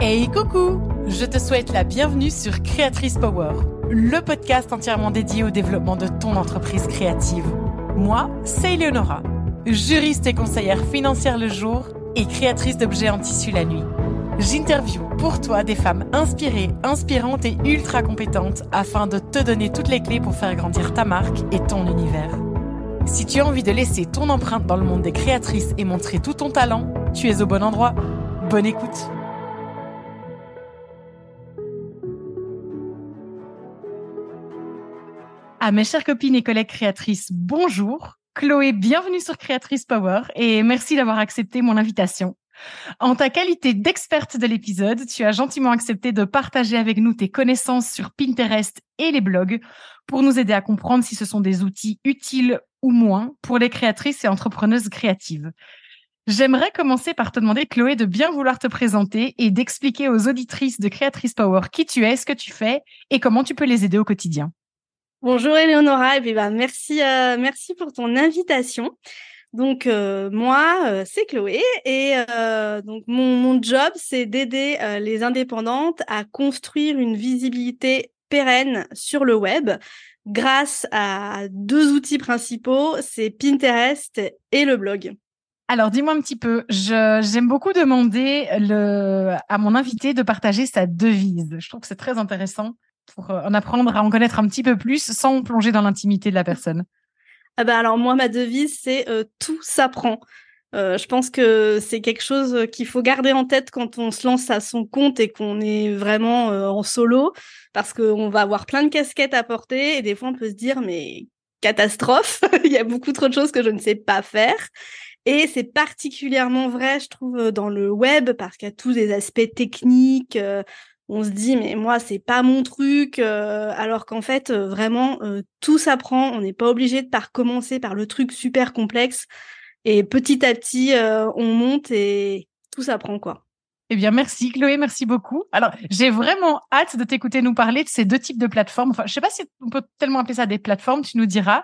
Hey coucou Je te souhaite la bienvenue sur Créatrice Power, le podcast entièrement dédié au développement de ton entreprise créative. Moi, c'est Eleonora, juriste et conseillère financière le jour et créatrice d'objets en tissu la nuit. J'interview pour toi des femmes inspirées, inspirantes et ultra compétentes afin de te donner toutes les clés pour faire grandir ta marque et ton univers. Si tu as envie de laisser ton empreinte dans le monde des créatrices et montrer tout ton talent, tu es au bon endroit. Bonne écoute À mes chères copines et collègues créatrices, bonjour. Chloé, bienvenue sur Créatrice Power et merci d'avoir accepté mon invitation. En ta qualité d'experte de l'épisode, tu as gentiment accepté de partager avec nous tes connaissances sur Pinterest et les blogs pour nous aider à comprendre si ce sont des outils utiles ou moins pour les créatrices et entrepreneuses créatives. J'aimerais commencer par te demander, Chloé, de bien vouloir te présenter et d'expliquer aux auditrices de Créatrice Power qui tu es, ce que tu fais et comment tu peux les aider au quotidien. Bonjour Eleonora, et puis bah, merci, euh, merci pour ton invitation. Donc euh, moi, euh, c'est Chloé et donc mon, mon job, c'est d'aider les indépendantes à construire une visibilité pérenne sur le web grâce à deux outils principaux, c'est Pinterest et le blog. Alors, dis-moi un petit peu. J'aime beaucoup demander le, à mon invité de partager sa devise. Je trouve que c'est très intéressant pour euh, en apprendre à en connaître un petit peu plus sans plonger dans l'intimité de la personne ah bah alors moi ma devise c'est euh, tout s'apprend. Euh, je pense que c'est quelque chose qu'il faut garder en tête quand on se lance à son compte et qu'on est vraiment en solo, parce qu'on va avoir plein de casquettes à porter et des fois on peut se dire mais catastrophe, il y a beaucoup trop de choses que je ne sais pas faire. Et c'est particulièrement vrai, je trouve, dans le web, parce qu'il y a tous des aspects techniques, on se dit mais moi c'est pas mon truc euh, alors qu'en fait euh, vraiment euh, tout s'apprend on n'est pas obligé de par commencer par le truc super complexe et petit à petit on monte et tout s'apprend quoi. Eh bien, merci Chloé, merci beaucoup. Alors, j'ai vraiment hâte de t'écouter nous parler de ces deux types de plateformes. Enfin, je sais pas si on peut tellement appeler ça des plateformes, tu nous diras.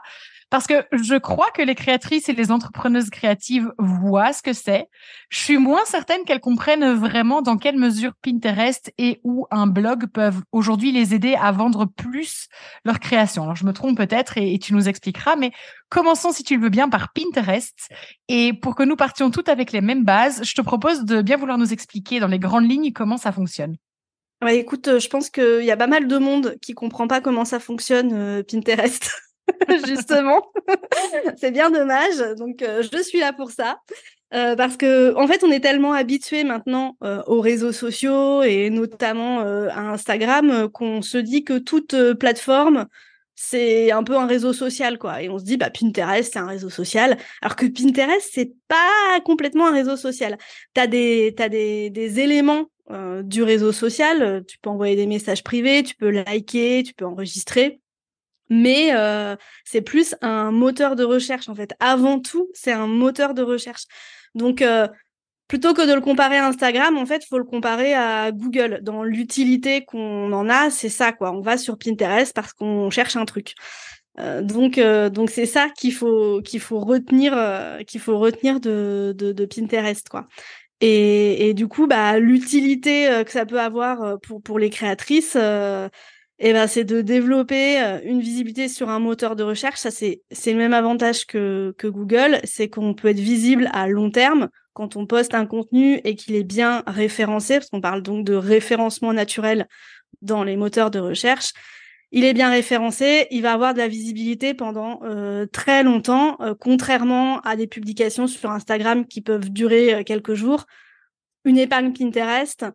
Parce que je crois que les créatrices et les entrepreneuses créatives voient ce que c'est. Je suis moins certaine qu'elles comprennent vraiment dans quelle mesure Pinterest et ou un blog peuvent aujourd'hui les aider à vendre plus leur création. Alors je me trompe peut-être et, tu nous expliqueras, mais commençons si tu le veux bien par Pinterest. Et pour que nous partions toutes avec les mêmes bases, je te propose de bien vouloir nous expliquer dans les grandes lignes comment ça fonctionne. Écoute, je pense qu'il y a pas mal de monde qui comprend pas comment ça fonctionne euh, Pinterest. justement. c'est bien dommage. Donc, euh, je suis là pour ça. Euh, parce que en fait, on est tellement habitué maintenant euh, aux réseaux sociaux et notamment à Instagram qu'on se dit que toute plateforme c'est un peu un réseau social quoi et on se dit bah Pinterest c'est un réseau social alors que Pinterest c'est pas complètement un réseau social. Des t'as des des éléments du réseau social, tu peux envoyer des messages privés, tu peux liker, tu peux enregistrer mais euh, c'est plus un moteur de recherche en fait. Avant tout, c'est un moteur de recherche. Donc euh, plutôt que de le comparer à Instagram, en fait, faut le comparer à Google. Dans l'utilité qu'on en a, c'est ça quoi. On va sur Pinterest parce qu'on cherche un truc. Euh, donc donc c'est ça qu'il faut qu'il faut retenir qu'il faut retenir de, de, Pinterest quoi. Et, et, du coup, bah, l'utilité que ça peut avoir pour, pour les créatrices, eh ben, c'est de développer euh, une visibilité sur un moteur de recherche. Ça, c'est, le même avantage que, que Google, c'est qu'on peut être visible à long terme quand on poste un contenu et qu'il est bien référencé, parce qu'on parle donc de référencement naturel dans les moteurs de recherche. Il est bien référencé, il va avoir de la visibilité pendant euh, très longtemps, euh, contrairement à des publications sur Instagram qui peuvent durer quelques jours. Une épargne Pinterest,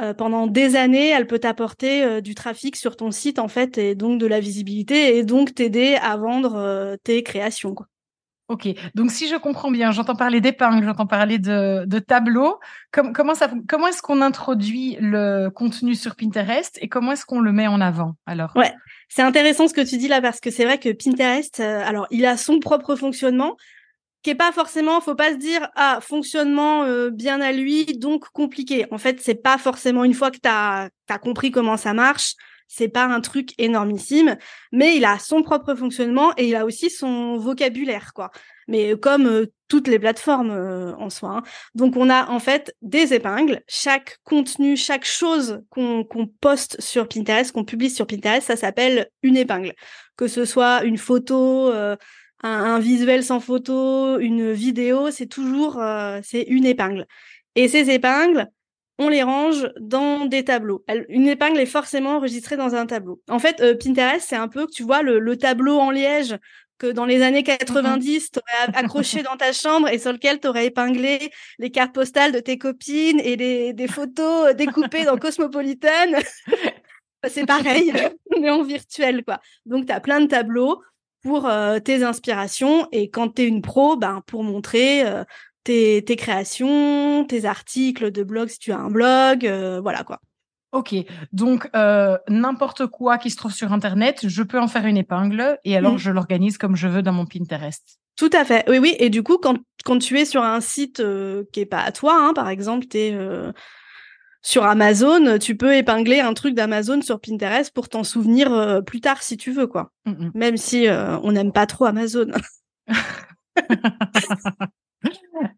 euh, pendant des années, elle peut t'apporter euh, du trafic sur ton site en fait et donc de la visibilité et donc t'aider à vendre euh, tes créations. Quoi. Ok, donc si je comprends bien, j'entends parler d'épingle, j'entends parler de, de tableaux. comment ça, comment est-ce qu'on introduit le contenu sur Pinterest et comment est-ce qu'on le met en avant alors? Ouais, c'est intéressant ce que tu dis là parce que c'est vrai que Pinterest, alors il a son propre fonctionnement, qui est pas forcément, faut pas se dire ah fonctionnement euh, bien à lui donc compliqué. En fait, c'est pas forcément une fois que tu as, compris comment ça marche C'est pas un truc énormissime, mais il a son propre fonctionnement et il a aussi son vocabulaire, quoi. Mais comme euh, toutes les plateformes euh, en soi. Hein. Donc on a en fait des épingles. Chaque contenu, chaque chose qu'on poste sur Pinterest, qu'on publie sur Pinterest, ça s'appelle une épingle. Que ce soit une photo, euh, un, visuel sans photo, une vidéo, c'est toujours c'est une épingle. Et ces épingles, on les range dans des tableaux. une épingle est forcément enregistrée dans un tableau. En fait, euh, Pinterest, c'est un peu, tu vois, le, tableau en liège que dans les années 90, tu aurais accroché dans ta chambre et sur lequel tu aurais épinglé les cartes postales de tes copines et des photos découpées dans Cosmopolitan. c'est pareil, mais en virtuel, quoi. Donc, tu as plein de tableaux pour euh, tes inspirations et quand tu es une pro, ben, pour montrer euh, tes, créations, tes articles de blog si tu as un blog, euh, voilà quoi. Ok, donc n'importe quoi qui se trouve sur Internet, je peux en faire une épingle et alors mmh. je l'organise comme je veux dans mon Pinterest. Tout à fait, oui, oui. Et du coup, quand, quand tu es sur un site qui est pas à toi, hein, par exemple, tu es sur Amazon, tu peux épingler un truc d'Amazon sur Pinterest pour t'en souvenir plus tard si tu veux, quoi. Mmh Même si on n'aime pas trop Amazon.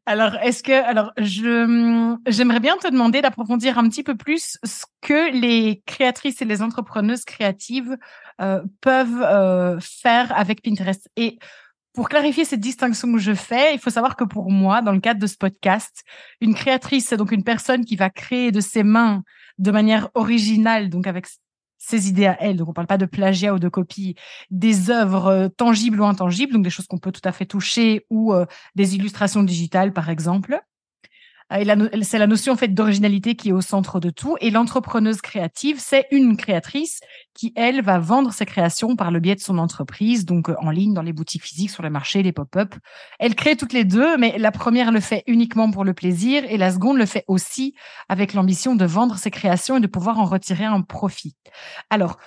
Alors, est-ce que, alors, je, j'aimerais bien te demander d'approfondir un petit peu plus ce que les créatrices et les entrepreneuses créatives euh, peuvent euh, faire avec Pinterest. Et pour clarifier cette distinction que je fais, il faut savoir que pour moi, dans le cadre de ce podcast, une créatrice, c'est donc une personne qui va créer de ses mains de manière originale, donc avec ses idées à elle, donc on parle pas de plagiat ou de copie, des œuvres euh, tangibles ou intangibles, donc des choses qu'on peut tout à fait toucher ou euh, des illustrations digitales par exemple. Euh, c'est la notion en fait d'originalité qui est au centre de tout. Et l'entrepreneuse créative, c'est une créatrice qui, elle, va vendre ses créations par le biais de son entreprise, donc euh, en ligne, dans les boutiques physiques, sur les marchés, les pop-up. Elle crée toutes les deux, mais la première le fait uniquement pour le plaisir et la seconde le fait aussi avec l'ambition de vendre ses créations et de pouvoir en retirer un profit. Alors,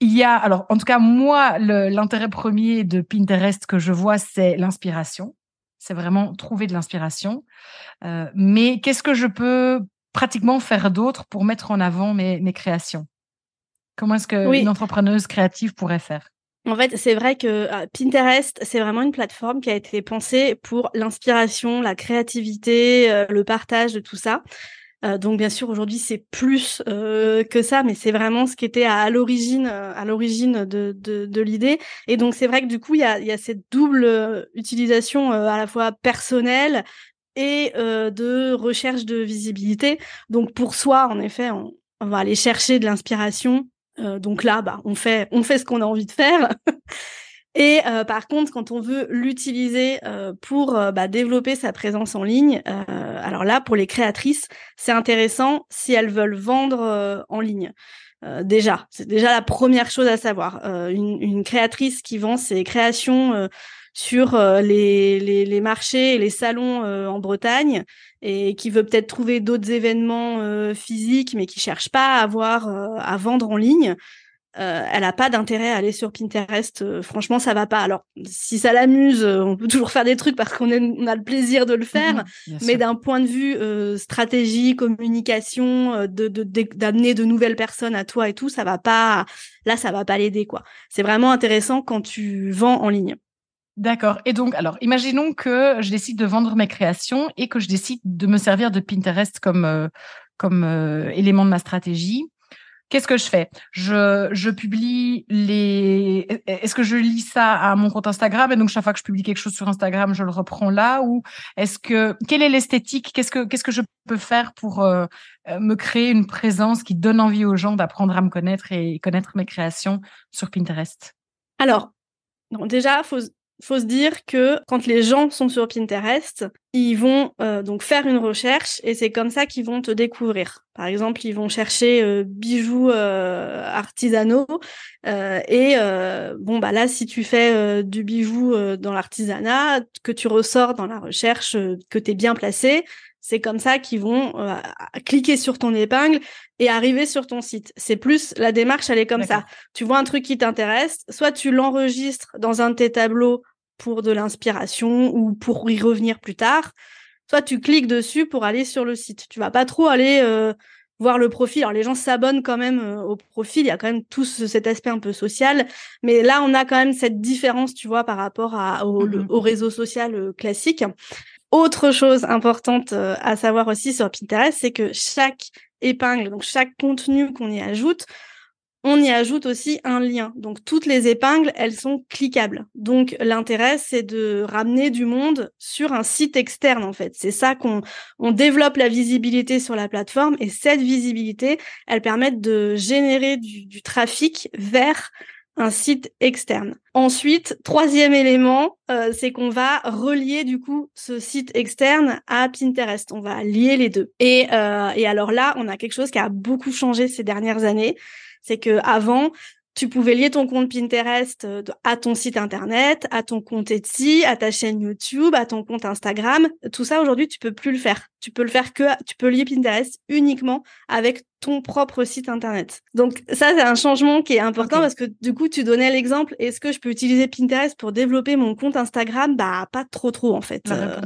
il y a, alors, en tout cas, moi, l'intérêt premier de Pinterest que je vois, c'est l'inspiration c'est vraiment trouver de l'inspiration. Euh, mais qu'est-ce que je peux pratiquement faire d'autre pour mettre en avant mes, créations? Comment est-ce qu'une entrepreneuse créative pourrait faire? En fait, c'est vrai que ah, Pinterest, c'est vraiment une plateforme qui a été pensée pour l'inspiration, la créativité, euh, le partage de tout ça. Euh, donc bien sûr aujourd'hui c'est plus euh, que ça, mais c'est vraiment ce qui était à, l'origine, euh, à l'origine de, de, de l'idée. Et donc c'est vrai que du coup il y a, y a cette double utilisation à la fois personnelle et de recherche de visibilité. Donc pour soi en effet on, on va aller chercher de l'inspiration. donc là bah on fait on fait ce qu'on a envie de faire. Et euh, par contre, quand on veut l'utiliser euh, pour euh, bah, développer sa présence en ligne, alors là, pour les créatrices, c'est intéressant si elles veulent vendre en ligne. déjà, c'est déjà la première chose à savoir. Une, une, créatrice qui vend ses créations sur les, les, les, marchés et les salons en Bretagne et qui veut peut-être trouver d'autres événements physiques mais qui cherche pas à avoir à vendre en ligne, euh, elle n'a pas d'intérêt à aller sur Pinterest. Euh, franchement, ça va pas. Alors, si ça l'amuse, euh, on peut toujours faire des trucs parce qu'on a le plaisir de le faire. Mais d'un point de vue stratégie, communication, de d'amener de, nouvelles personnes à toi et tout, ça va pas. Là, ça va pas l'aider quoi. C'est vraiment intéressant quand tu vends en ligne. D'accord. Et donc, alors, imaginons que je décide de vendre mes créations et que je décide de me servir de Pinterest comme comme élément de ma stratégie. Qu'est-ce que je fais? Je, je publie les. Est-ce que je lis ça à mon compte Instagram et donc chaque fois que je publie quelque chose sur Instagram, je le reprends là ou est-ce que quelle est l'esthétique? Qu'est-ce que qu'est-ce que je peux faire pour euh, me créer une présence qui donne envie aux gens d'apprendre à me connaître et connaître mes créations sur Pinterest? Alors, non, déjà, faut faut se dire que quand les gens sont sur Pinterest, ils vont euh, donc faire une recherche et c'est comme ça qu'ils vont te découvrir. Par exemple, ils vont chercher euh, bijoux euh, artisanaux et bon bah là, si tu fais du bijou dans l'artisanat, que tu ressors dans la recherche, que tu es bien placé, c'est comme ça qu'ils vont cliquer sur ton épingle et arriver sur ton site. C'est plus la démarche, elle est comme ça. Tu vois un truc qui t'intéresse, soit tu l'enregistres dans un de tes tableaux pour de l'inspiration ou pour y revenir plus tard. Soit tu cliques dessus pour aller sur le site. Tu vas pas trop aller euh, voir le profil. Alors les gens s'abonnent quand même au profil, il y a quand même tout cet aspect un peu social, mais là on a quand même cette différence, tu vois, par rapport à, au, mmh au réseau social classique. Autre chose importante à savoir aussi sur Pinterest, c'est que chaque épingle, donc chaque contenu qu'on y ajoute, on y ajoute aussi un lien. Donc toutes les épingles, elles sont cliquables. Donc l'intérêt, c'est de ramener du monde sur un site externe en fait. C'est ça qu'on on développe la visibilité sur la plateforme et cette visibilité, elle permet de générer du, trafic vers un site externe. Ensuite, troisième élément, euh, c'est qu'on va relier du coup ce site externe à Pinterest. On va lier les deux. Et, euh, et alors là, on a quelque chose qui a beaucoup changé ces dernières années c'est que avant, tu pouvais lier ton compte Pinterest euh, à ton site internet, à ton compte Etsy, à ta chaîne YouTube, à ton compte Instagram. Tout ça aujourd'hui, tu peux plus le faire. Tu peux le faire que tu peux lier Pinterest uniquement avec ton propre site internet. Donc ça c'est un changement qui est important parce que du coup tu donnais l'exemple est-ce que je peux utiliser Pinterest pour développer mon compte Instagram? Bah pas trop trop en fait. Euh,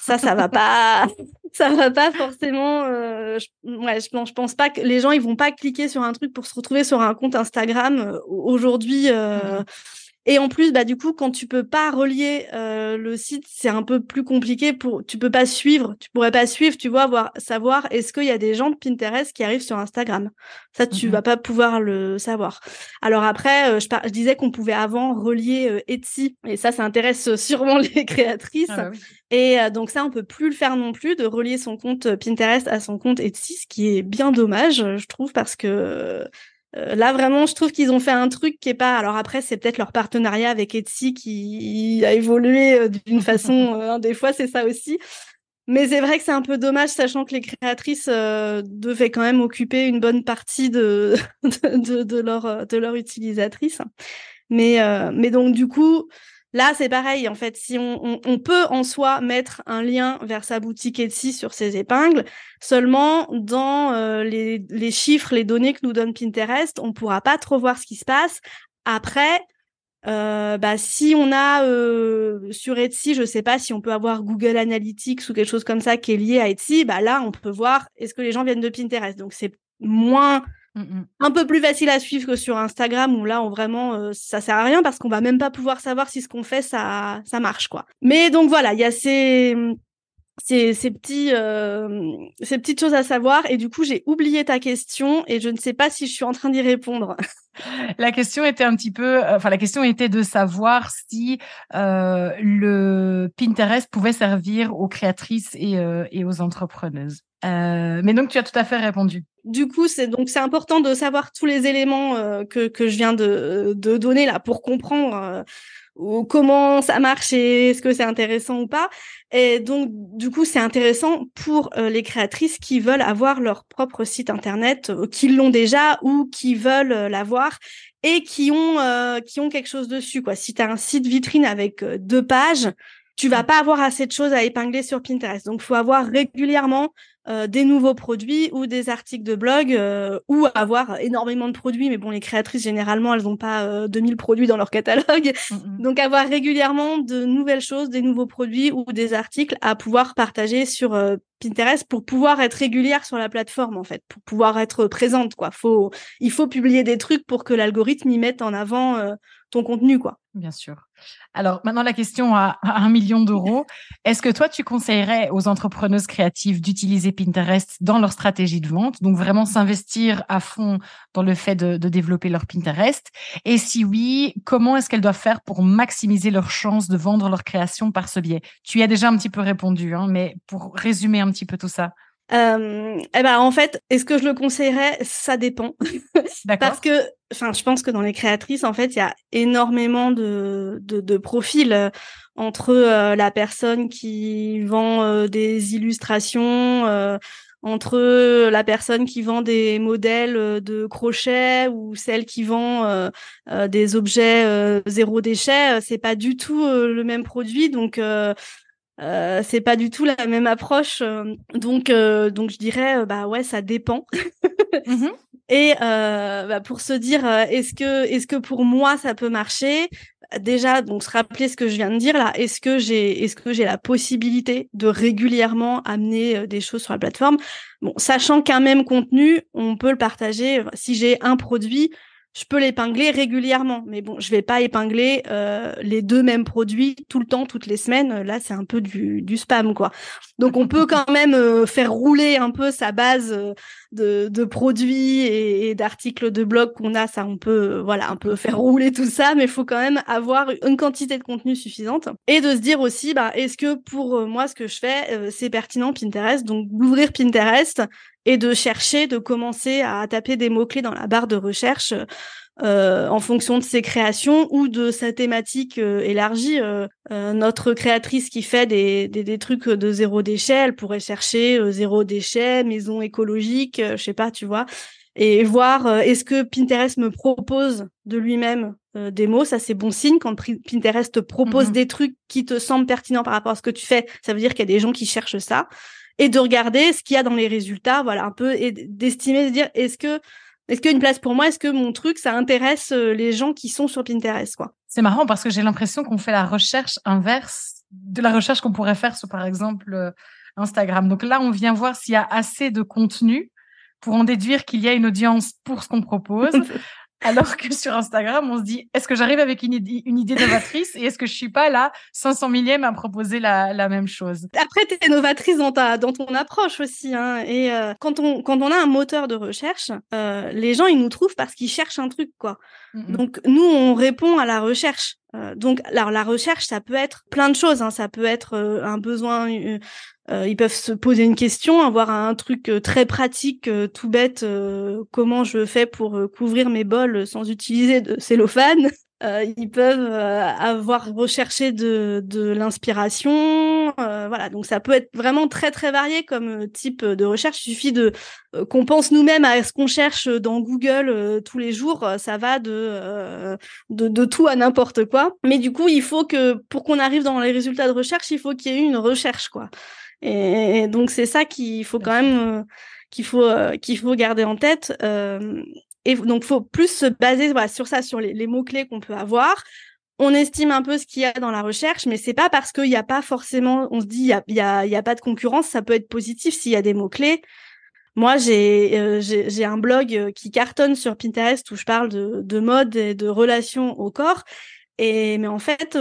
ça ça va pas ça va pas forcément euh, je, ouais je, pense pas que les gens ils vont pas cliquer sur un truc pour se retrouver sur un compte Instagram euh, aujourd'hui mmh et en plus, bah du coup, quand tu peux pas relier euh, le site, c'est un peu plus compliqué pour. Tu peux pas suivre, tu pourrais pas suivre, tu vois, voir savoir est-ce qu'il y a des gens de Pinterest qui arrivent sur Instagram? Ça, tu mmh vas pas pouvoir le savoir. Alors après, euh, je, je, disais qu'on pouvait avant relier euh, Etsy, et ça, ça intéresse sûrement les créatrices. Ah bah et donc ça, on peut plus le faire non plus de relier son compte Pinterest à son compte Etsy, ce qui est bien dommage, je trouve, parce que euh, là vraiment, je trouve qu'ils ont fait un truc qui est pas. Alors après, c'est peut-être leur partenariat avec Etsy qui a évolué euh, d'une façon. Euh, des fois, c'est ça aussi. Mais c'est vrai que c'est un peu dommage, sachant que les créatrices devaient quand même occuper une bonne partie de de, de, leur de leur utilisatrice. Mais mais donc du coup, Là, c'est pareil, en fait, si on, on, peut en soi mettre un lien vers sa boutique Etsy sur ses épingles, seulement dans euh, les, les, chiffres, les données que nous donne Pinterest, on pourra pas trop voir ce qui se passe. Après, euh, bah, si on a euh, sur Etsy, je sais pas si on peut avoir Google Analytics ou quelque chose comme ça qui est lié à Etsy, bah là, on peut voir est-ce que les gens viennent de Pinterest? Donc c'est moins Mmh, mmh. Un peu plus facile à suivre que sur Instagram où là on vraiment euh, ça sert à rien parce qu'on va même pas pouvoir savoir si ce qu'on fait ça ça marche quoi. Mais donc voilà, il y a ces ces, ces petits euh, ces petites choses à savoir et du coup j'ai oublié ta question et je ne sais pas si je suis en train d'y répondre. La question était un petit peu, euh, enfin la question était de savoir si euh, le Pinterest pouvait servir aux créatrices et, euh, et aux entrepreneuses. Euh, mais donc tu as tout à fait répondu. Du coup, c'est donc c'est important de savoir tous les éléments euh, que, que je viens de, de donner là pour comprendre euh, comment ça marche et est-ce que c'est intéressant ou pas. Et donc du coup, c'est intéressant pour les créatrices qui veulent avoir leur propre site internet, qui l'ont déjà ou qui veulent l'avoir et qui ont qui ont quelque chose dessus. Si tu as un site vitrine avec deux pages, tu vas pas avoir assez de choses à épingler sur Pinterest. Donc, faut avoir régulièrement euh, des nouveaux produits ou des articles de blog euh, ou avoir énormément de produits. Mais bon, les créatrices, généralement, elles n'ont pas 2000 euh, produits dans leur catalogue. Mm, mm. Donc, avoir régulièrement de nouvelles choses, des nouveaux produits ou des articles à pouvoir partager sur Pinterest pour pouvoir être régulière sur la plateforme, en fait, pour pouvoir être présente, quoi. Faut, il faut publier des trucs pour que l'algorithme y mette en avant ton contenu, quoi. Bien sûr. Alors maintenant, la question à, un million d'euros. Est-ce que toi, tu conseillerais aux entrepreneuses créatives d'utiliser Pinterest dans leur stratégie de vente, donc vraiment s'investir à fond dans le fait de, développer leur Pinterest? Et si oui, comment est-ce qu'elles doivent faire pour maximiser leurs chances de vendre leur création par ce biais? Tu y as déjà un petit peu répondu, hein, mais pour résumer un petit peu tout ça. Euh, eh ben en fait, est-ce que je le conseillerais? Ça dépend. Parce que, enfin, je pense que dans les créatrices, en fait, il y a énormément de, de, de profils euh, entre euh, la personne qui vend euh, des illustrations, entre la personne qui vend des modèles de crochet ou celle qui vend des objets zéro déchet. c'est pas du tout le même produit, donc euh, c'est pas du tout la même approche, euh, donc euh, donc je dirais bah ouais ça dépend. Mmh Et bah, pour se dire, est-ce que, est-ce que pour moi ça peut marcher? Déjà, donc se rappeler ce que je viens de dire là. Est-ce que j'ai, est-ce que j'ai la possibilité de régulièrement amener des choses sur la plateforme? Bon, sachant qu'un même contenu, on peut le partager. Si j'ai un produit, je peux l'épingler régulièrement. Mais bon, je vais pas épingler euh, les deux mêmes produits tout le temps, toutes les semaines. Là, c'est un peu du, du, spam, quoi. Donc, on peut quand même euh, faire rouler un peu sa base euh, de, de, produits et, d'articles de blog qu'on a. Ça, on peut, voilà, un peu faire rouler tout ça, mais il faut quand même avoir une quantité de contenu suffisante et de se dire aussi, bah, est-ce que pour moi, ce que je fais, c'est pertinent Pinterest? Donc, d'ouvrir Pinterest et de chercher, de commencer à taper des mots-clés dans la barre de recherche euh, en fonction de ses créations ou de sa thématique euh, élargie. Euh, notre créatrice qui fait des, des, des, trucs de zéro déchet, elle pourrait chercher zéro déchet, maison écologique, je sais pas, tu vois, et voir est-ce que Pinterest me propose de lui-même des mots, ça c'est bon signe quand Pinterest te propose mm-hmm. des trucs qui te semblent pertinents par rapport à ce que tu fais, ça veut dire qu'il y a des gens qui cherchent ça et de regarder ce qu'il y a dans les résultats, voilà, un peu, et d'estimer, de dire, est-ce que, est-ce qu'il y a une place pour moi? Est-ce que mon truc, ça intéresse euh, les gens qui sont sur Pinterest, quoi? C'est marrant parce que j'ai l'impression qu'on fait la recherche inverse de la recherche qu'on pourrait faire sur, par exemple, euh, Instagram. Donc là, on vient voir s'il y a assez de contenu pour en déduire qu'il y a une audience pour ce qu'on propose. Alors que sur Instagram, on se dit, est-ce que j'arrive avec une, une idée novatrice et est-ce que je suis pas là 500 millième à proposer la, la même chose? Après, tu es novatrice dans, ta, dans ton approche aussi. Hein, et euh, quand, on, quand on a un moteur de recherche, euh, les gens, ils nous trouvent parce qu'ils cherchent un truc. quoi. Donc, nous, on répond à la recherche. Euh, donc, alors, la recherche, ça peut être plein de choses. Hein. Ça peut être euh, un besoin euh, ils peuvent se poser une question, avoir un truc très pratique, tout bête, comment je fais pour couvrir mes bols sans utiliser de cellophane. Ils peuvent avoir recherché de, de l'inspiration, voilà. Donc ça peut être vraiment très très varié comme type de recherche. Il suffit de qu'on pense nous-mêmes à ce qu'on cherche dans Google tous les jours. Ça va de, de, de tout à n'importe quoi. Mais du coup, il faut que pour qu'on arrive dans les résultats de recherche, il faut qu'il y ait eu une recherche, quoi. Et, donc c'est ça qu'il faut quand même euh, qu'il faut euh, qu'il faut garder en tête. Euh, et donc faut plus se baser voilà, sur ça, sur les, mots clés qu'on peut avoir. On estime un peu ce qu'il y a dans la recherche, mais c'est pas parce qu'il n'y a pas forcément, on se dit il y a, y, a, y a pas de concurrence, ça peut être positif s'il y a des mots clés. Moi, j'ai j'ai un blog qui cartonne sur Pinterest où je parle de, de mode et de relations au corps. Et mais en fait,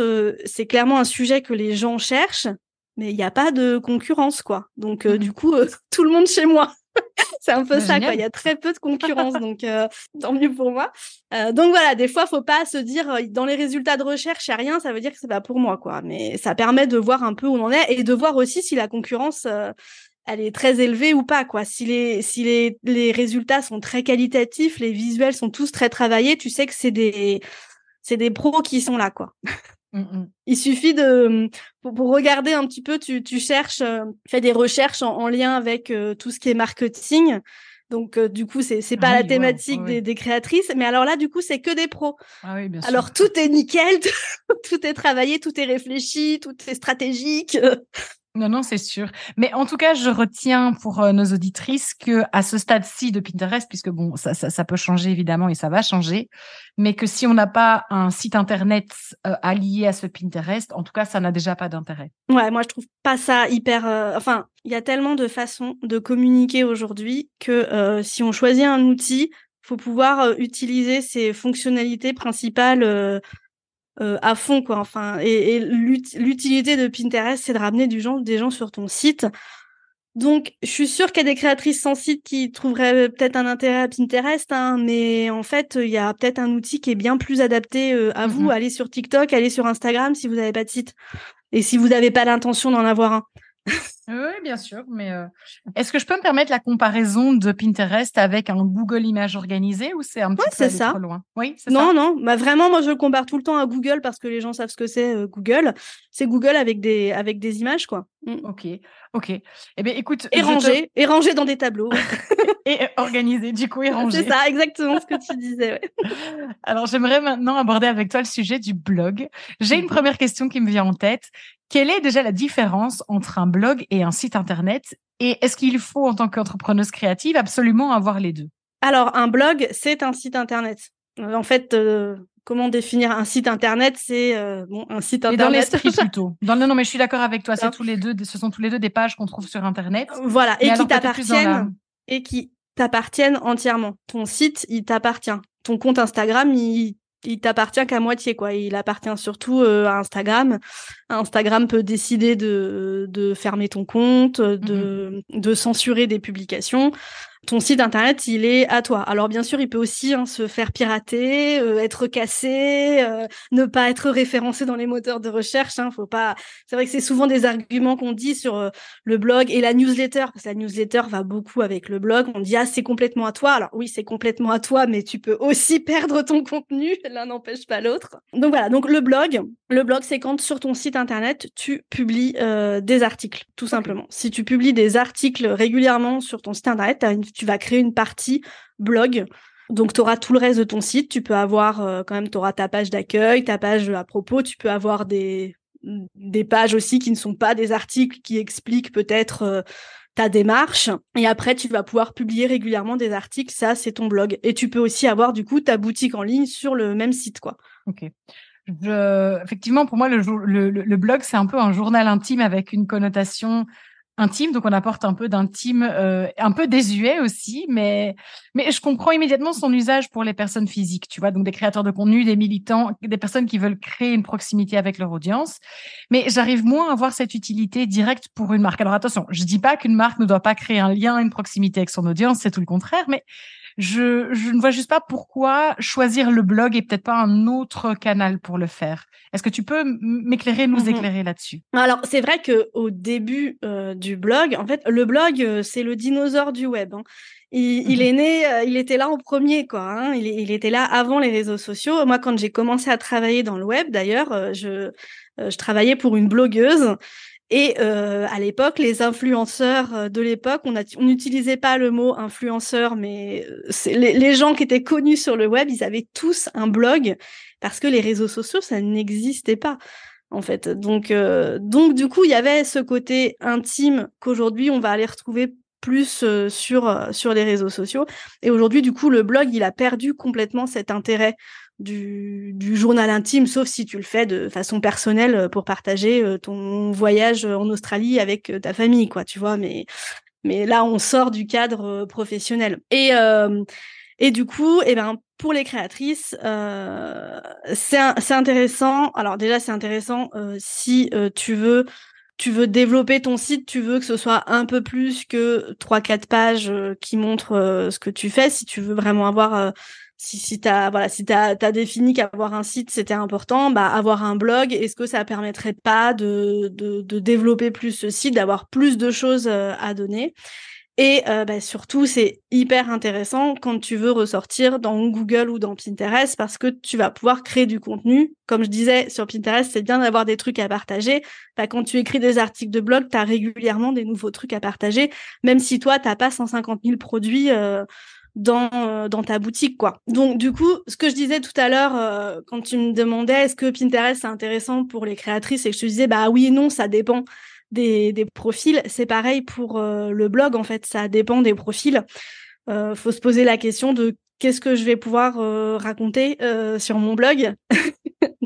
c'est clairement un sujet que les gens cherchent mais il n'y a pas de concurrence, quoi. Donc, euh, mmh. du coup, euh, tout le monde chez moi. c'est un peu bah, ça, quoi. Il y a très peu de concurrence, donc euh, tant mieux pour moi. donc voilà, des fois, faut pas se dire dans les résultats de recherche, il n'y a rien, ça veut dire que c'est pas pour moi, quoi. Mais ça permet de voir un peu où on en est et de voir aussi si la concurrence elle est très élevée ou pas quoi. Si les si les, les résultats sont très qualitatifs, les visuels sont tous très travaillés, tu sais que c'est des c'est des pros qui sont là quoi. Mmh. Il suffit de pour, regarder un petit peu, tu, tu cherches, euh, fais des recherches en, lien avec euh, tout ce qui est marketing. Donc euh, du coup, c'est c'est pas la thématique Des, des, créatrices, mais alors là, du coup, c'est que des pros. Ah oui, bien sûr. Alors tout est nickel, tout est travaillé, tout est réfléchi, tout est stratégique. Non, non, c'est sûr. Mais en tout cas, je retiens pour euh, nos auditrices que à ce stade-ci de Pinterest, puisque bon, ça, ça, peut changer évidemment et ça va changer, mais que si on n'a pas un site internet euh, allié à ce Pinterest, en tout cas, ça n'a déjà pas d'intérêt. Ouais, moi je trouve pas ça hyper. Euh, enfin, il y a tellement de façons de communiquer aujourd'hui que si on choisit un outil, faut pouvoir utiliser ses fonctionnalités principales euh, à fond quoi. Enfin et, l'utilité de Pinterest c'est de ramener du gens des gens sur ton site. Donc je suis sûre qu'il y a des créatrices sans site qui trouveraient peut-être un intérêt à Pinterest hein, mais en fait il y a peut-être un outil qui est bien plus adapté euh, à vous. Mmh allez sur TikTok allez sur Instagram si vous n'avez pas de site et si vous n'avez pas l'intention d'en avoir un oui, bien sûr. Mais euh, est-ce que je peux me permettre la comparaison de Pinterest avec un Google Image organisé ou c'est un petit peu ça. trop loin? Oui, c'est non, ça. Non, non. Bah, vraiment, moi, je le compare tout le temps à Google parce que les gens savent ce que c'est euh, Google. C'est Google avec des, avec des images, quoi. Mm. Ok, ok. Eh bien, écoute. Et rangé, et rangé dans des tableaux. et organisé, du coup, et rangé. C'est ça, exactement ce que tu disais. Alors, j'aimerais maintenant aborder avec toi le sujet du blog. J'ai une première question qui me vient en tête. Quelle est déjà la différence entre un blog et un site internet? Et est-ce qu'il faut, en tant qu'entrepreneuse créative, absolument avoir les deux? Alors, un blog, c'est un site internet. En fait, comment définir un site internet? C'est bon, un site internet. dans l'esprit plutôt. Dans, non, non, mais je suis d'accord avec toi. C'est tous les deux. Ce sont tous les deux des pages qu'on trouve sur internet. Voilà, et qui t'appartiennent et qui t'appartiennent entièrement. Ton site, il t'appartient. Ton compte Instagram, il il t'appartient qu'à moitié quoi. Il appartient surtout euh, à Instagram. Instagram peut décider de, de fermer ton compte, de, mmh de censurer des publications ton site internet, il est à toi. Alors bien sûr, il peut aussi hein, se faire pirater, euh, être cassé, euh, ne pas être référencé dans les moteurs de recherche. Hein, faut pas. C'est vrai que c'est souvent des arguments qu'on dit sur euh, le blog et la newsletter, parce que la newsletter va beaucoup avec le blog. On dit ah c'est complètement à toi. Alors oui, c'est complètement à toi, mais tu peux aussi perdre ton contenu. L'un n'empêche pas l'autre. Donc voilà. Donc le blog, le blog, c'est quand sur ton site internet tu publies des articles, tout simplement. Si tu publies des articles régulièrement sur ton site internet, une tu vas créer une partie blog. Donc, tu auras tout le reste de ton site. Tu peux avoir euh, quand même, tu auras ta page d'accueil, ta page à propos. Tu peux avoir des, des pages aussi qui ne sont pas des articles qui expliquent peut-être euh, ta démarche. Et après, tu vas pouvoir publier régulièrement des articles. Ça, c'est ton blog. Et tu peux aussi avoir du coup ta boutique en ligne sur le même site, quoi. Ok. Je... Effectivement, pour moi, le, blog, c'est un peu un journal intime avec une connotation intime, donc on apporte un peu d'intime, euh, un peu désuet aussi, mais mais je comprends immédiatement son usage pour les personnes physiques, tu vois, donc des créateurs de contenu, des militants, des personnes qui veulent créer une proximité avec leur audience, mais j'arrive moins à voir cette utilité directe pour une marque. Alors attention, je dis pas qu'une marque ne doit pas créer un lien, une proximité avec son audience, c'est tout le contraire, mais je, je ne vois juste pas pourquoi choisir le blog et peut-être pas un autre canal pour le faire. Est-ce que tu peux m'éclairer, nous mmh éclairer là-dessus? Alors, c'est vrai que au début euh, du blog, en fait, le blog, euh, c'est le dinosaure du web. Hein. Il, mmh est né, euh, il était là en premier, quoi. Hein. Il, il, était là avant les réseaux sociaux. Moi, quand j'ai commencé à travailler dans le web, d'ailleurs, je, je travaillais pour une blogueuse et euh, à l'époque, les influenceurs euh, de l'époque, on n'utilisait pas le mot influenceur, mais euh, les, gens qui étaient connus sur le web, ils avaient tous un blog parce que les réseaux sociaux, ça n'existait pas en fait. Donc, euh, donc du coup, il y avait ce côté intime qu'aujourd'hui on va aller retrouver plus sur sur les réseaux sociaux. Et aujourd'hui, du coup, le blog, il a perdu complètement cet intérêt du, du, journal intime, sauf si tu le fais de façon personnelle euh, pour partager euh, ton voyage en Australie avec euh, ta famille, quoi, tu vois. Mais, mais là, on sort du cadre professionnel. Et, et du coup, eh ben, pour les créatrices, euh, c'est intéressant. Alors déjà, c'est intéressant si tu veux tu veux développer ton site, tu veux que ce soit un peu plus que trois quatre pages qui montrent ce que tu fais. Si tu veux vraiment avoir si, si tu as, voilà, si as, défini qu'avoir un site, c'était important, bah, avoir un blog, est-ce que ça permettrait pas de, de, de développer plus ce site, d'avoir plus de choses euh, à donner? Et euh, bah, surtout, c'est hyper intéressant quand tu veux ressortir dans Google ou dans Pinterest parce que tu vas pouvoir créer du contenu. Comme je disais, sur Pinterest, c'est bien d'avoir des trucs à partager. Bah, quand tu écris des articles de blog, tu as régulièrement des nouveaux trucs à partager, même si toi, tu pas 150 000 produits. Euh, dans, euh, dans ta boutique, quoi. Donc, du coup, ce que je disais tout à l'heure, euh, quand tu me demandais est-ce que Pinterest c'est intéressant pour les créatrices et que je te disais, bah oui et non, ça dépend des, des profils. C'est pareil pour euh, le blog, en fait, ça dépend des profils. faut se poser la question de qu'est-ce que je vais pouvoir raconter sur mon blog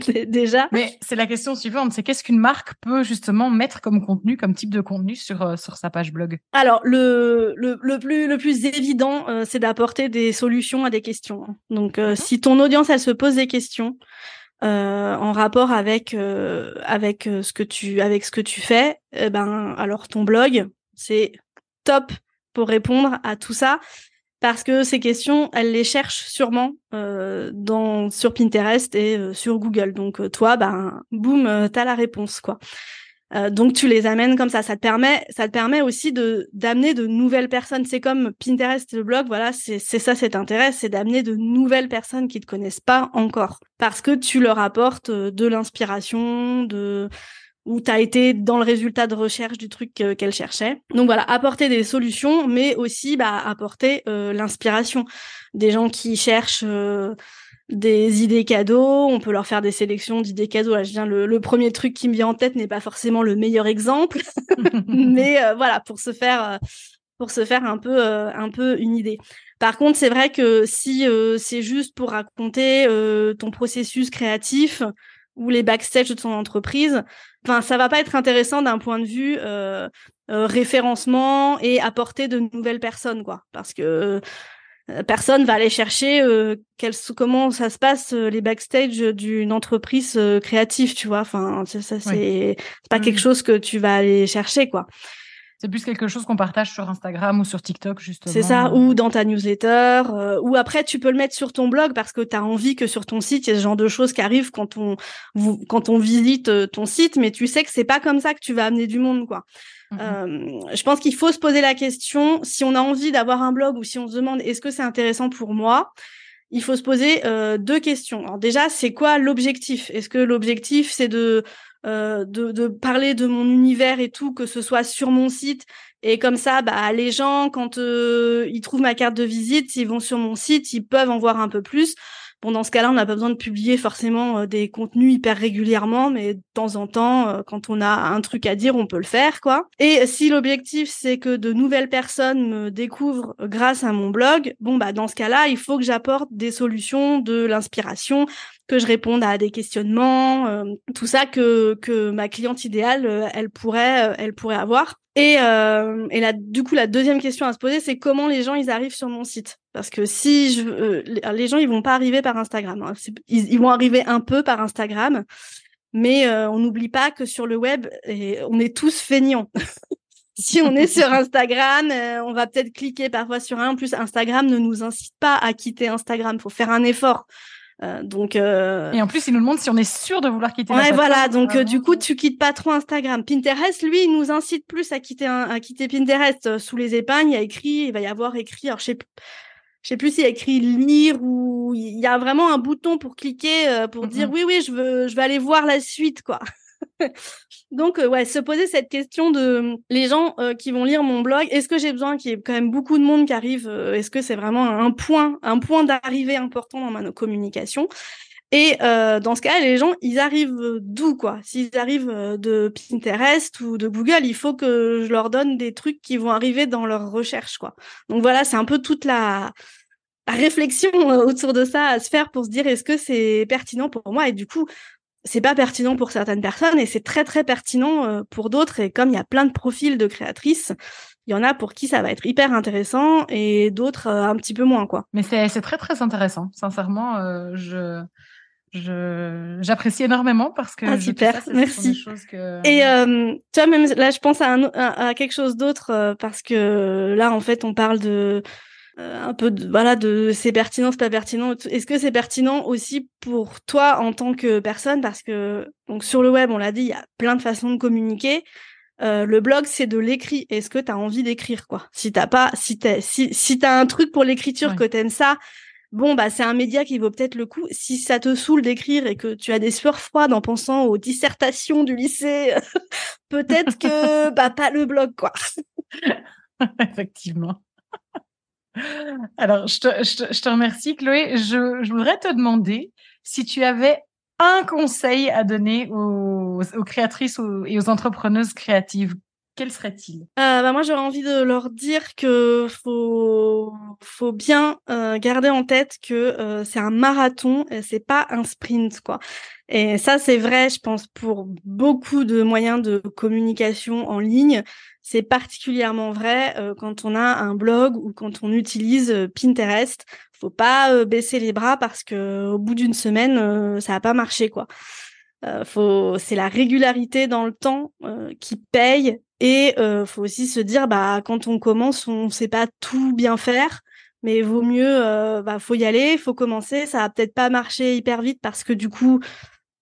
déjà. Mais c'est la question suivante, c'est qu'est-ce qu'une marque peut justement mettre comme contenu, comme type de contenu sur, euh, sur sa page blog? Alors, le, le, le, plus, le plus évident, euh, c'est d'apporter des solutions à des questions. Hein. Donc, euh, si ton audience, elle se pose des questions en rapport avec, avec, ce que tu, avec ce que tu fais, eh ben, alors ton blog, c'est top pour répondre à tout ça parce que ces questions, elles les cherchent sûrement euh, dans sur Pinterest et euh, sur Google. Donc euh, toi, ben boum, euh, t'as la réponse quoi. donc tu les amènes comme ça, ça te permet, ça te permet aussi de d'amener de nouvelles personnes. C'est comme Pinterest, le blog, voilà, c'est ça cet intérêt, c'est d'amener de nouvelles personnes qui te connaissent pas encore, parce que tu leur apportes de l'inspiration, de où tu as été dans le résultat de recherche du truc qu'elle cherchait. Donc voilà, apporter des solutions, mais aussi bah, apporter euh, l'inspiration. Des gens qui cherchent euh, des idées cadeaux, on peut leur faire des sélections d'idées cadeaux. Là, je viens, le, premier truc qui me vient en tête n'est pas forcément le meilleur exemple, mais euh, voilà, pour se faire pour se faire un peu, un peu une idée. Par contre, c'est vrai que si c'est juste pour raconter ton processus créatif ou les backstage de ton entreprise, enfin, ça va pas être intéressant d'un point de vue référencement et apporter de nouvelles personnes, quoi, parce que euh, personne va aller chercher euh, comment ça se passe euh, les backstage d'une entreprise créative, tu vois. Enfin, ça, c'est pas quelque mm. chose que tu vas aller chercher, quoi. C'est plus quelque chose qu'on partage sur Instagram ou sur TikTok, justement. C'est ça, ou dans ta newsletter, ou après tu peux le mettre sur ton blog parce que tu as envie que sur ton site, il y ait ce genre de choses qui arrivent quand on, quand on visite ton site, mais tu sais que c'est pas comme ça que tu vas amener du monde, quoi. Mmh euh, je pense qu'il faut se poser la question si on a envie d'avoir un blog ou si on se demande est-ce que c'est intéressant pour moi. Il faut se poser euh, deux questions. Alors déjà, c'est quoi l'objectif? Est-ce que l'objectif c'est de, euh, de, de parler de mon univers et tout, que ce soit sur mon site? Et comme ça, bah les gens quand euh, ils trouvent ma carte de visite, ils vont sur mon site, ils peuvent en voir un peu plus. Bon, dans ce cas-là, on n'a pas besoin de publier forcément euh, des contenus hyper régulièrement, mais de temps en temps, euh, quand on a un truc à dire, on peut le faire, quoi. Et si l'objectif c'est que de nouvelles personnes me découvrent grâce à mon blog, bon bah dans ce cas-là, il faut que j'apporte des solutions, de l'inspiration, que je réponde à des questionnements, euh, tout ça que que ma cliente idéale, elle pourrait, elle pourrait avoir. Et, euh, et là, du coup, la deuxième question à se poser, c'est comment les gens ils arrivent sur mon site? Parce que si je, euh, les gens ils vont pas arriver par Instagram, hein. ils, vont arriver un peu par Instagram, mais euh, on n'oublie pas que sur le web, on est tous feignants. si on est sur Instagram, euh, on va peut-être cliquer parfois sur un. En plus, Instagram ne nous incite pas à quitter Instagram. Faut faire un effort. Euh, donc euh... et en plus, il nous demande si on est sûr de vouloir quitter. Ouais, voilà. Donc euh, du coup, tu quittes pas trop Instagram. Pinterest, lui, il nous incite plus à quitter à quitter Pinterest. Sous les épingles, il y a écrit, il va y avoir écrit. Alors je sais, je sais plus s'il y a écrit lire ou il y a vraiment un bouton pour cliquer pour dire oui, oui, je veux, je vais aller voir la suite, quoi. Donc, euh, ouais, se poser cette question de les gens euh, qui vont lire mon blog, est-ce que j'ai besoin qu'il y ait quand même beaucoup de monde qui arrive euh, Est-ce que c'est vraiment un point, un point d'arrivée important dans ma communication et dans ce cas, les gens, ils arrivent d'où quoi? S'ils arrivent de Pinterest ou de Google, il faut que je leur donne des trucs qui vont arriver dans leur recherche quoi. Donc voilà, c'est un peu toute la réflexion autour de ça à se faire pour se dire est-ce que c'est pertinent pour moi? Et du coup c'est pas pertinent pour certaines personnes et c'est très très pertinent euh, pour d'autres. Et comme il y a plein de profils de créatrices il y en a pour qui ça va être hyper intéressant et d'autres euh, un petit peu moins quoi. Mais c'est c'est très très intéressant. Sincèrement euh, je je j'apprécie énormément parce que ah, super. merci. et euh, tu vois même là je pense à, un, à quelque chose d'autre parce que là en fait on parle de euh, un peu de, voilà de c'est pertinent c'est pas pertinent est-ce que c'est pertinent aussi pour toi en tant que personne? Parce que donc sur le web on l'a dit il y a plein de façons de communiquer. Euh, le blog c'est de l'écrit. Est-ce que tu as envie d'écrire quoi? Si t'as pas si t'as si si t'as un truc pour l'écriture que t'aimes ça bon bah c'est un média qui vaut peut-être le coup. Si ça te saoule d'écrire et que tu as des sueurs froides en pensant aux dissertations du lycée peut-être que bah pas le blog quoi. Effectivement alors, je te, remercie, Chloé. Je, voudrais te demander si tu avais un conseil à donner aux, créatrices et aux entrepreneuses créatives. Quel serait-il? Euh, bah Moi, j'aurais envie de leur dire que faut, faut bien euh, garder en tête que euh, c'est un marathon, et c'est pas un sprint, quoi. Et ça, c'est vrai, je pense, pour beaucoup de moyens de communication en ligne. C'est particulièrement vrai euh, quand on a un blog ou quand on utilise euh, Pinterest. Faut pas euh, baisser les bras parce que au bout d'une semaine, ça a pas marché quoi. faut, c'est la régularité dans le temps qui paye et faut aussi se dire bah quand on commence, on sait pas tout bien faire mais vaut mieux bah faut y aller, faut commencer, ça va peut-être pas marcher hyper vite parce que du coup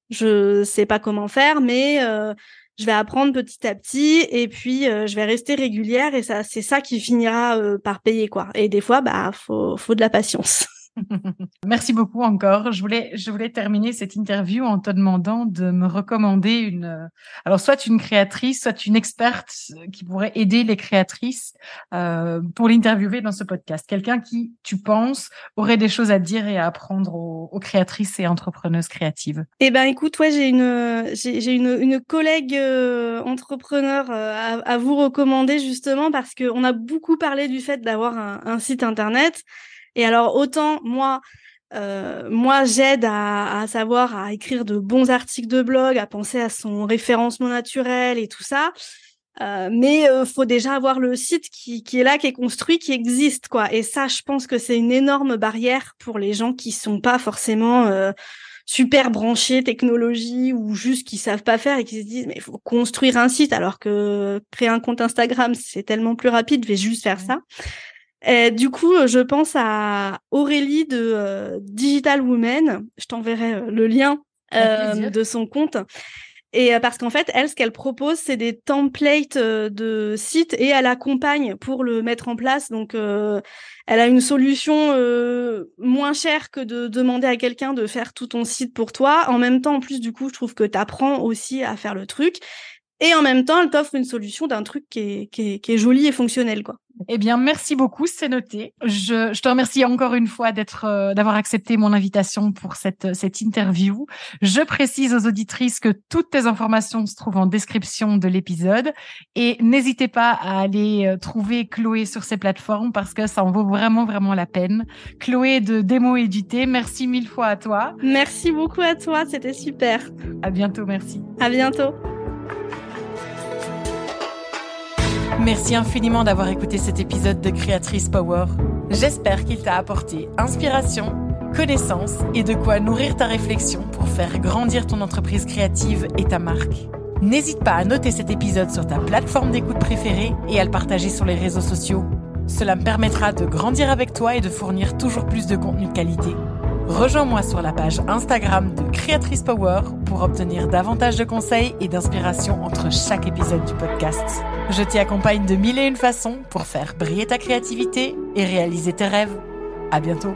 je sais pas comment faire, mais euh, je vais apprendre petit à petit et puis euh, je vais rester régulière et ça c'est ça qui finira euh, par payer quoi. Et des fois bah faut faut de la patience. Merci beaucoup encore. Je voulais, je voulais terminer cette interview en te demandant de me recommander une, alors soit une créatrice, soit une experte qui pourrait aider les créatrices euh, pour l'interviewer dans ce podcast. Quelqu'un qui, tu penses, aurait des choses à dire et à apprendre aux, créatrices et entrepreneuses créatives. Eh ben, écoute, ouais, j'ai une, j'ai une, collègue euh, entrepreneur euh, à, vous recommander justement parce que on a beaucoup parlé du fait d'avoir un site internet. Et alors, autant moi, euh, moi, j'aide à, à, savoir à écrire de bons articles de blog, à penser à son référencement naturel et tout ça. Euh, mais euh, faut déjà avoir le site qui, qui est là, qui est construit, qui existe, quoi. Et ça, je pense que c'est une énorme barrière pour les gens qui sont pas forcément euh, super branchés technologie ou juste qui savent pas faire et qui se disent mais il faut construire un site alors que créer un compte Instagram c'est tellement plus rapide, je vais juste faire ça. Et du coup, euh, je pense à Aurélie de euh, Digital Woman. Je t'enverrai euh, le lien euh, de son compte. Et parce qu'en fait, elle, ce qu'elle propose, c'est des templates de sites et elle accompagne pour le mettre en place. Donc, euh, elle a une solution euh, moins chère que de demander à quelqu'un de faire tout ton site pour toi. En même temps, en plus, du coup, je trouve que tu apprends aussi à faire le truc. Et en même temps, elle t'offre une solution d'un truc qui est, qui, est, qui est joli et fonctionnel, quoi. Eh bien, merci beaucoup, c'est noté. Je, je, te remercie encore une fois d'être, euh, d'avoir accepté mon invitation pour cette, cette interview. Je précise aux auditrices que toutes tes informations se trouvent en description de l'épisode et n'hésitez pas à aller euh, trouver Chloé sur ces plateformes parce que ça en vaut vraiment, vraiment la peine. Chloé de Démo Édité, merci mille fois à toi. Merci beaucoup à toi, c'était super. À bientôt, merci. À bientôt. Merci infiniment d'avoir écouté cet épisode de Créatrice Power. J'espère qu'il t'a apporté inspiration, connaissance et de quoi nourrir ta réflexion pour faire grandir ton entreprise créative et ta marque. N'hésite pas à noter cet épisode sur ta plateforme d'écoute préférée et à le partager sur les réseaux sociaux. Cela me permettra de grandir avec toi et de fournir toujours plus de contenu de qualité. Rejoins-moi sur la page Instagram de Créatrice Power pour obtenir davantage de conseils et d'inspiration entre chaque épisode du podcast. Je t'y accompagne de mille et une façons pour faire briller ta créativité et réaliser tes rêves. À bientôt!